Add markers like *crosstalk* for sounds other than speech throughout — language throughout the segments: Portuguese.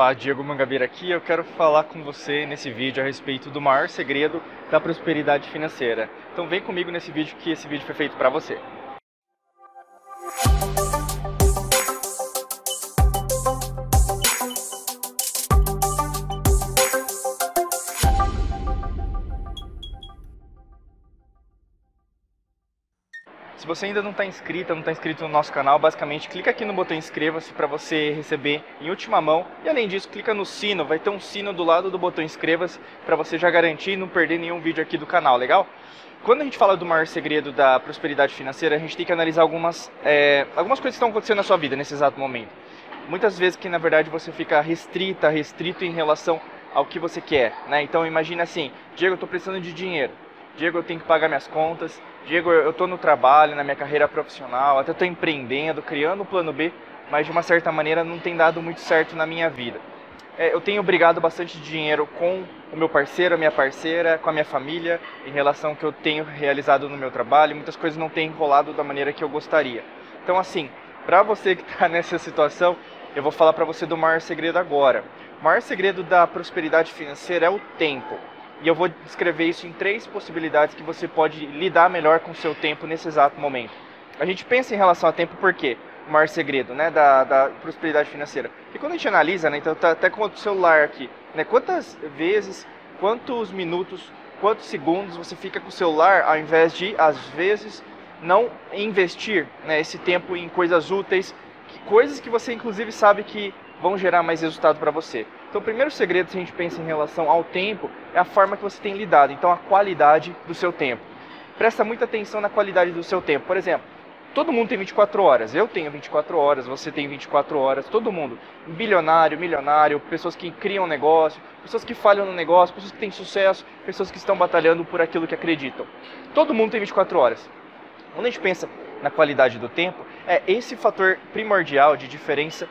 Olá, Diego Mangabeira aqui. Eu quero falar com você nesse vídeo a respeito do maior segredo da prosperidade financeira. Então vem comigo nesse vídeo que esse vídeo foi feito para você. Se você ainda não está inscrito, não está inscrito no nosso canal, basicamente clica aqui no botão inscreva-se para você receber em última mão. E além disso, clica no sino, vai ter um sino do lado do botão inscreva-se para você já garantir não perder nenhum vídeo aqui do canal, legal? Quando a gente fala do maior segredo da prosperidade financeira, a gente tem que analisar algumas, é, algumas coisas que estão acontecendo na sua vida nesse exato momento. Muitas vezes que na verdade você fica restrita, restrito em relação ao que você quer, né? Então imagina assim, Diego, eu estou precisando de dinheiro. Diego, eu tenho que pagar minhas contas. Diego, eu estou no trabalho, na minha carreira profissional, até estou empreendendo, criando um plano B, mas de uma certa maneira não tem dado muito certo na minha vida. É, eu tenho brigado bastante dinheiro com o meu parceiro, a minha parceira, com a minha família, em relação ao que eu tenho realizado no meu trabalho. Muitas coisas não têm rolado da maneira que eu gostaria. Então, assim, para você que está *laughs* nessa situação, eu vou falar para você do maior segredo agora. O maior segredo da prosperidade financeira é o tempo. E eu vou descrever isso em três possibilidades que você pode lidar melhor com o seu tempo nesse exato momento. A gente pensa em relação a tempo por quê? O maior segredo né, da, da prosperidade financeira. E quando a gente analisa, né, então tá até com o celular aqui, né, quantas vezes, quantos minutos, quantos segundos você fica com o celular ao invés de, às vezes, não investir né, esse tempo em coisas úteis, coisas que você inclusive sabe que vão gerar mais resultado para você. Então, o primeiro segredo, se a gente pensa em relação ao tempo, é a forma que você tem lidado. Então, a qualidade do seu tempo. Presta muita atenção na qualidade do seu tempo. Por exemplo, todo mundo tem 24 horas. Eu tenho 24 horas, você tem 24 horas, todo mundo. Bilionário, milionário, pessoas que criam negócio, pessoas que falham no negócio, pessoas que têm sucesso, pessoas que estão batalhando por aquilo que acreditam. Todo mundo tem 24 horas. Quando a gente pensa na qualidade do tempo, é esse fator primordial de diferença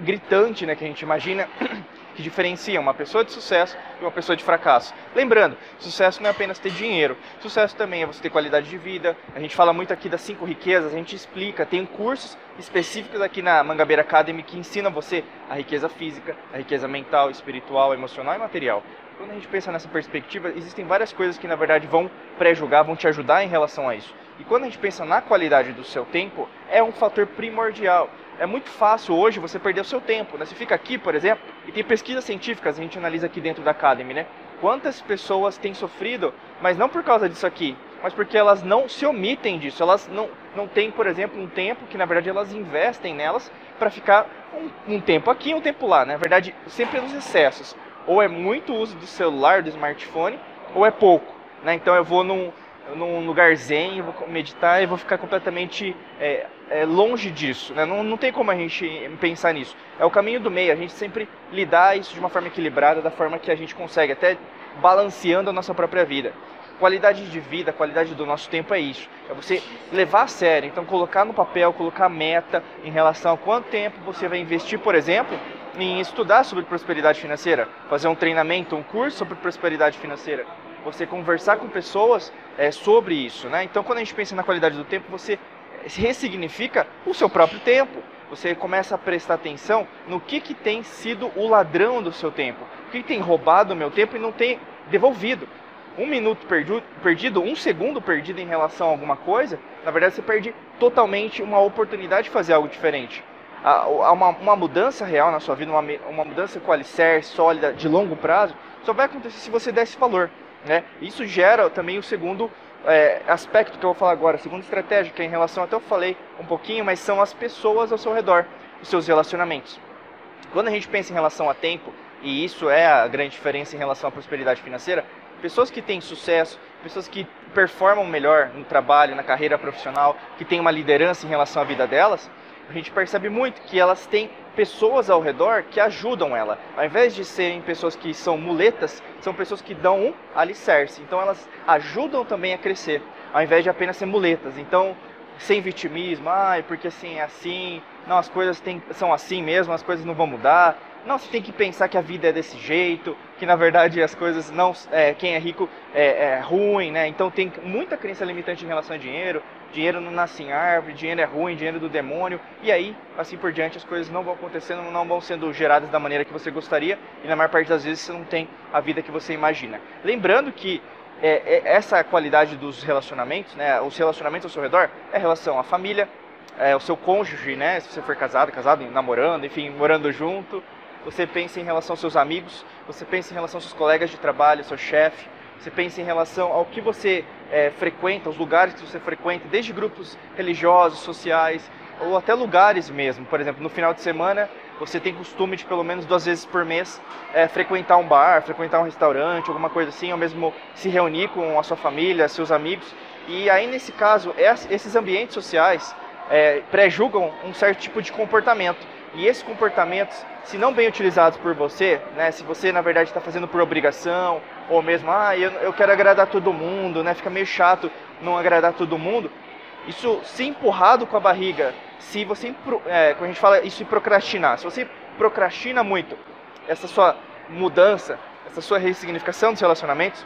gritante né, que a gente imagina *clears throat* que diferencia uma pessoa de sucesso de uma pessoa de fracasso. Lembrando, sucesso não é apenas ter dinheiro, sucesso também é você ter qualidade de vida. A gente fala muito aqui das cinco riquezas, a gente explica, tem cursos específicos aqui na Mangabeira Academy que ensinam você a riqueza física, a riqueza mental, espiritual, emocional e material. Quando a gente pensa nessa perspectiva, existem várias coisas que na verdade vão pré-julgar, vão te ajudar em relação a isso. E quando a gente pensa na qualidade do seu tempo, é um fator primordial. É muito fácil hoje você perder o seu tempo. Né? Você fica aqui, por exemplo, e tem pesquisas científicas, a gente analisa aqui dentro da Academy, né? Quantas pessoas têm sofrido, mas não por causa disso aqui, mas porque elas não se omitem disso. Elas não, não têm, por exemplo, um tempo que na verdade elas investem nelas para ficar um, um, tempo aqui um tempo lá. Né? Na verdade, sempre nos excessos. Ou é muito uso do celular, do smartphone, ou é pouco. Né? Então eu vou num, num lugar zen, vou meditar e vou ficar completamente é, é, longe disso. Né? Não, não tem como a gente pensar nisso. É o caminho do meio, a gente sempre lidar isso de uma forma equilibrada, da forma que a gente consegue, até balanceando a nossa própria vida. Qualidade de vida, qualidade do nosso tempo é isso. É você levar a sério, então colocar no papel, colocar meta em relação a quanto tempo você vai investir, por exemplo, em estudar sobre prosperidade financeira, fazer um treinamento, um curso sobre prosperidade financeira, você conversar com pessoas é, sobre isso, né? Então, quando a gente pensa na qualidade do tempo, você ressignifica o seu próprio tempo. Você começa a prestar atenção no que, que tem sido o ladrão do seu tempo, o que, que tem roubado o meu tempo e não tem devolvido. Um minuto perdido, um segundo perdido em relação a alguma coisa, na verdade você perde totalmente uma oportunidade de fazer algo diferente. Uma, uma mudança real na sua vida, uma, uma mudança com alicerce, sólida, de longo prazo, só vai acontecer se você der esse valor. Né? Isso gera também o segundo é, aspecto que eu vou falar agora, a segunda estratégia, que é em relação, até eu falei um pouquinho, mas são as pessoas ao seu redor, os seus relacionamentos. Quando a gente pensa em relação a tempo, e isso é a grande diferença em relação à prosperidade financeira, pessoas que têm sucesso, pessoas que performam melhor no trabalho, na carreira profissional, que têm uma liderança em relação à vida delas, a gente percebe muito que elas têm pessoas ao redor que ajudam ela. Ao invés de serem pessoas que são muletas, são pessoas que dão um alicerce. Então elas ajudam também a crescer, ao invés de apenas ser muletas. Então, sem vitimismo, ah, porque assim é assim, não, as coisas tem, são assim mesmo, as coisas não vão mudar. Não, você tem que pensar que a vida é desse jeito, que na verdade as coisas não. É, quem é rico é, é, ruim, né? Então tem muita crença limitante em relação a dinheiro, dinheiro não nasce em árvore, dinheiro é ruim, dinheiro é do demônio, e aí, assim por diante, as coisas não vão acontecendo, não vão sendo geradas da maneira que você gostaria, e na maior parte das vezes você não tem a vida que você imagina. Lembrando que é, é, essa qualidade dos relacionamentos, né, os relacionamentos ao seu redor, é relação à família, é, o seu cônjuge, né, se você for casado, casado, namorando, enfim, morando junto, você pensa em relação aos seus amigos, você pensa em relação aos seus colegas de trabalho, seu chefe, você pensa em relação ao que você é, frequenta, os lugares que você frequenta, desde grupos religiosos, sociais, ou até lugares mesmo. Por exemplo, no final de semana, você tem costume de pelo menos duas vezes por mês é, frequentar um bar, frequentar um restaurante, alguma coisa assim, ou mesmo se reunir com a sua família, seus amigos. E aí, nesse caso, esses ambientes sociais é, pré-julgam um certo tipo de comportamento. E esses comportamentos, se não bem utilizados por você, né, se você na verdade está fazendo por obrigação, ou mesmo, ah, eu, eu quero agradar todo mundo, né, fica meio chato não agradar todo mundo, isso se empurrado com a barriga, se você, é, como a gente fala, isso procrastinar, se você procrastina muito essa sua mudança, essa sua ressignificação dos relacionamentos,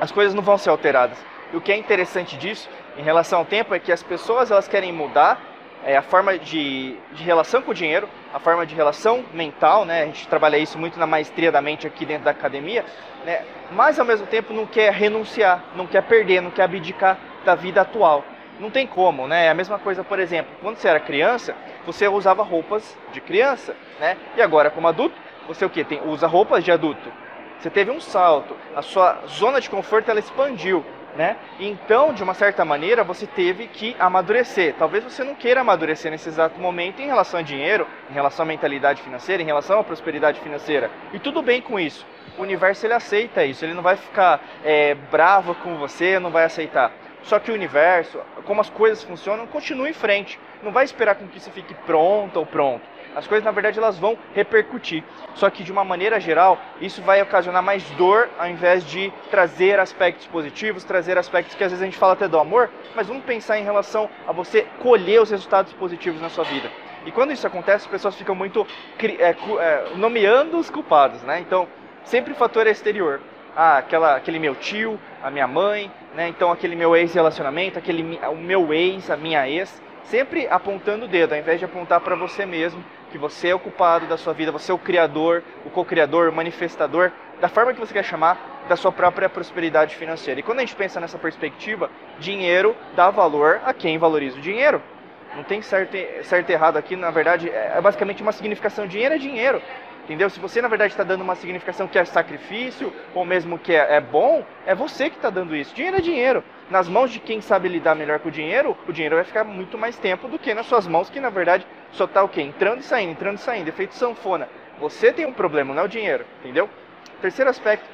as coisas não vão ser alteradas. E o que é interessante disso, em relação ao tempo, é que as pessoas elas querem mudar é, a forma de, de relação com o dinheiro, a forma de relação mental, né? A gente trabalha isso muito na maestria da mente aqui dentro da academia, né? Mas ao mesmo tempo não quer renunciar, não quer perder, não quer abdicar da vida atual. Não tem como, né? É a mesma coisa, por exemplo, quando você era criança, você usava roupas de criança, né? E agora como adulto, você o que? Tem, usa roupas de adulto. Você teve um salto, a sua zona de conforto ela expandiu né? Então, de uma certa maneira, você teve que amadurecer. Talvez você não queira amadurecer nesse exato momento em relação a dinheiro, em relação à mentalidade financeira, em relação à prosperidade financeira. E tudo bem com isso. O universo ele aceita isso. Ele não vai ficar é, bravo com você, não vai aceitar. Só que o universo, como as coisas funcionam, continua em frente. Não vai esperar com que isso fique pronto ou pronto as coisas na verdade elas vão repercutir. Só que de uma maneira geral, isso vai ocasionar mais dor ao invés de trazer aspectos positivos, trazer aspectos que às vezes a gente fala até do amor, mas vamos pensar em relação a você colher os resultados positivos na sua vida. E quando isso acontece, as pessoas ficam muito é, é, nomeando os culpados, né? Então, sempre o fator é exterior. Ah, aquela, aquele meu tio, a minha mãe, né? Então aquele meu ex-relacionamento, aquele o meu ex, a minha ex, sempre apontando o dedo, ao invés de apontar para você mesmo que você é o culpado da sua vida, você é o criador, o co-criador, o manifestador, da forma que você quer chamar, da sua própria prosperidade financeira. E quando a gente pensa nessa perspectiva, dinheiro dá valor a quem valoriza o dinheiro. Não tem certo, certo e errado aqui, na verdade, é, é basicamente uma significação. Dinheiro é dinheiro. Entendeu? Se você na verdade está dando uma significação que é sacrifício, ou mesmo que é, é bom, é você que está dando isso. Dinheiro é dinheiro. Nas mãos de quem sabe lidar melhor com o dinheiro, o dinheiro vai ficar muito mais tempo do que nas suas mãos, que na verdade só está o quê? Entrando e saindo, entrando e saindo. Efeito sanfona. Você tem um problema, não é o dinheiro. Entendeu? Terceiro aspecto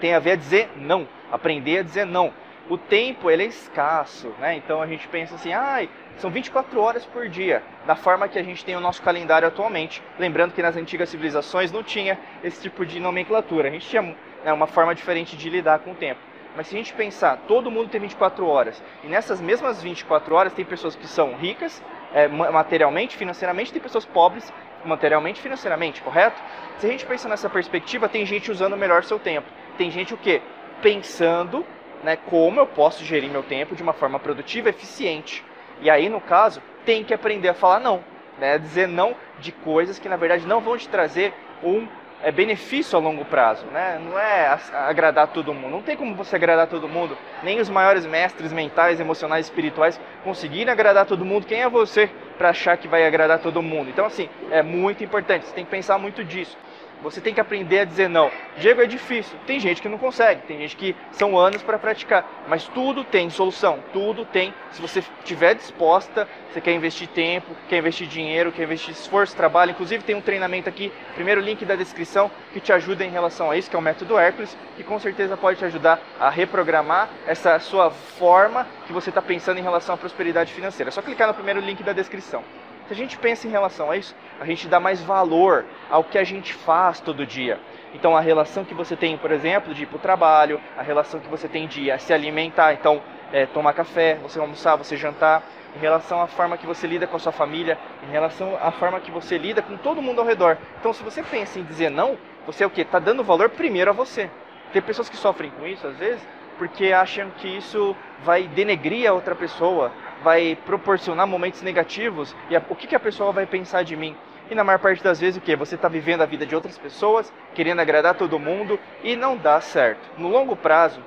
tem a ver a dizer não. Aprender a dizer não o tempo ele é escasso, né? Então a gente pensa assim, ai, são 24 horas por dia, da forma que a gente tem o nosso calendário atualmente. Lembrando que nas antigas civilizações não tinha esse tipo de nomenclatura, a gente tinha né, uma forma diferente de lidar com o tempo. Mas se a gente pensar, todo mundo tem 24 horas, e nessas mesmas 24 horas tem pessoas que são ricas, é, materialmente, financeiramente, tem pessoas pobres, materialmente, financeiramente, correto? Se a gente pensa nessa perspectiva, tem gente usando melhor seu tempo. Tem gente o quê? Pensando né, como eu posso gerir meu tempo de uma forma produtiva, eficiente. E aí, no caso, tem que aprender a falar não, né, dizer não de coisas que na verdade não vão te trazer um é, benefício a longo prazo, né? Não é agradar todo mundo. Não tem como você agradar todo mundo. Nem os maiores mestres mentais, emocionais, espirituais conseguirem agradar todo mundo. Quem é você para achar que vai agradar todo mundo? Então, assim, é muito importante. Você tem que pensar muito disso. Você tem que aprender a dizer não. Diego, é difícil. Tem gente que não consegue, tem gente que são anos para praticar, mas tudo tem solução, tudo tem. Se você estiver disposta, você quer investir tempo, quer investir dinheiro, quer investir esforço, trabalho. Inclusive tem um treinamento aqui, primeiro link da descrição, que te ajuda em relação a isso, que é o método Hércules, que com certeza pode te ajudar a reprogramar essa sua forma que você está pensando em relação à prosperidade financeira. É só clicar no primeiro link da descrição. Se a gente pensa em relação a isso, a gente dá mais valor ao que a gente faz todo dia. Então, a relação que você tem, por exemplo, de ir para o trabalho, a relação que você tem de se alimentar, então, é, tomar café, você almoçar, você jantar, em relação à forma que você lida com a sua família, em relação à forma que você lida com todo mundo ao redor. Então, se você pensa em dizer não, você é o quê? Está dando valor primeiro a você. Tem pessoas que sofrem com isso, às vezes, porque acham que isso vai denegrir a outra pessoa, vai proporcionar momentos negativos e a, o que, que a pessoa vai pensar de mim. E na maior parte das vezes o que? Você está vivendo a vida de outras pessoas, querendo agradar todo mundo e não dá certo. No longo prazo,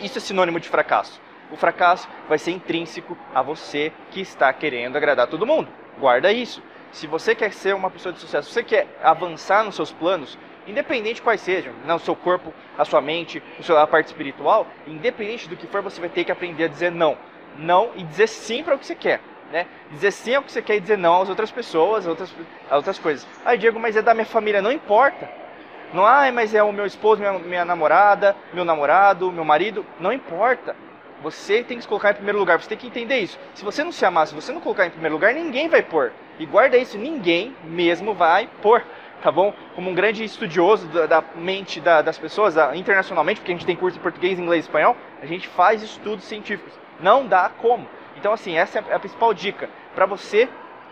isso é sinônimo de fracasso. O fracasso vai ser intrínseco a você que está querendo agradar todo mundo. Guarda isso. Se você quer ser uma pessoa de sucesso, você quer avançar nos seus planos, independente quais sejam, né, o seu corpo, a sua mente, a parte espiritual, independente do que for, você vai ter que aprender a dizer não. Não e dizer sim para o que você quer. Né? Dizer sim ao que você quer e dizer não às outras pessoas, às outras, às outras coisas. Aí, Diego, mas é da minha família, não importa. Não, ah, mas é o meu esposo, minha, minha namorada, meu namorado, meu marido, não importa. Você tem que se colocar em primeiro lugar, você tem que entender isso. Se você não se amar, se você não colocar em primeiro lugar, ninguém vai pôr. E guarda isso, ninguém mesmo vai pôr, tá bom? Como um grande estudioso da, da mente da, das pessoas, da, internacionalmente, porque a gente tem curso em português, inglês e espanhol, a gente faz estudos científicos. Não dá como. Então, assim, essa é a principal dica. Para você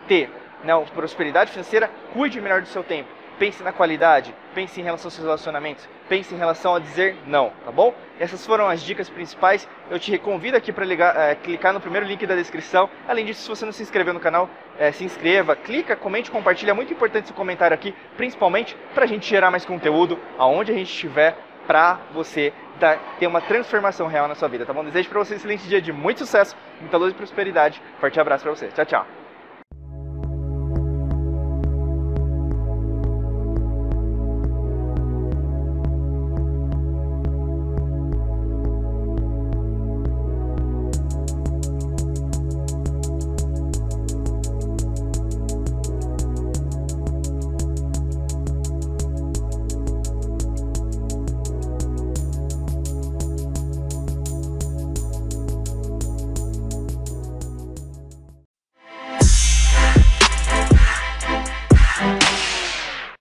ter né, prosperidade financeira, cuide melhor do seu tempo pense na qualidade, pense em relação aos seus relacionamentos, pense em relação a dizer não, tá bom? Essas foram as dicas principais. Eu te convido aqui para é, clicar no primeiro link da descrição. Além disso, se você não se inscreveu no canal, é, se inscreva, clica, comente, compartilha. É muito importante esse comentário aqui, principalmente para a gente gerar mais conteúdo aonde a gente estiver para você dar, ter uma transformação real na sua vida, tá bom? Desejo para você um excelente dia de muito sucesso, muita luz e prosperidade. Forte abraço para você. Tchau, tchau.